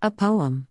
A poem.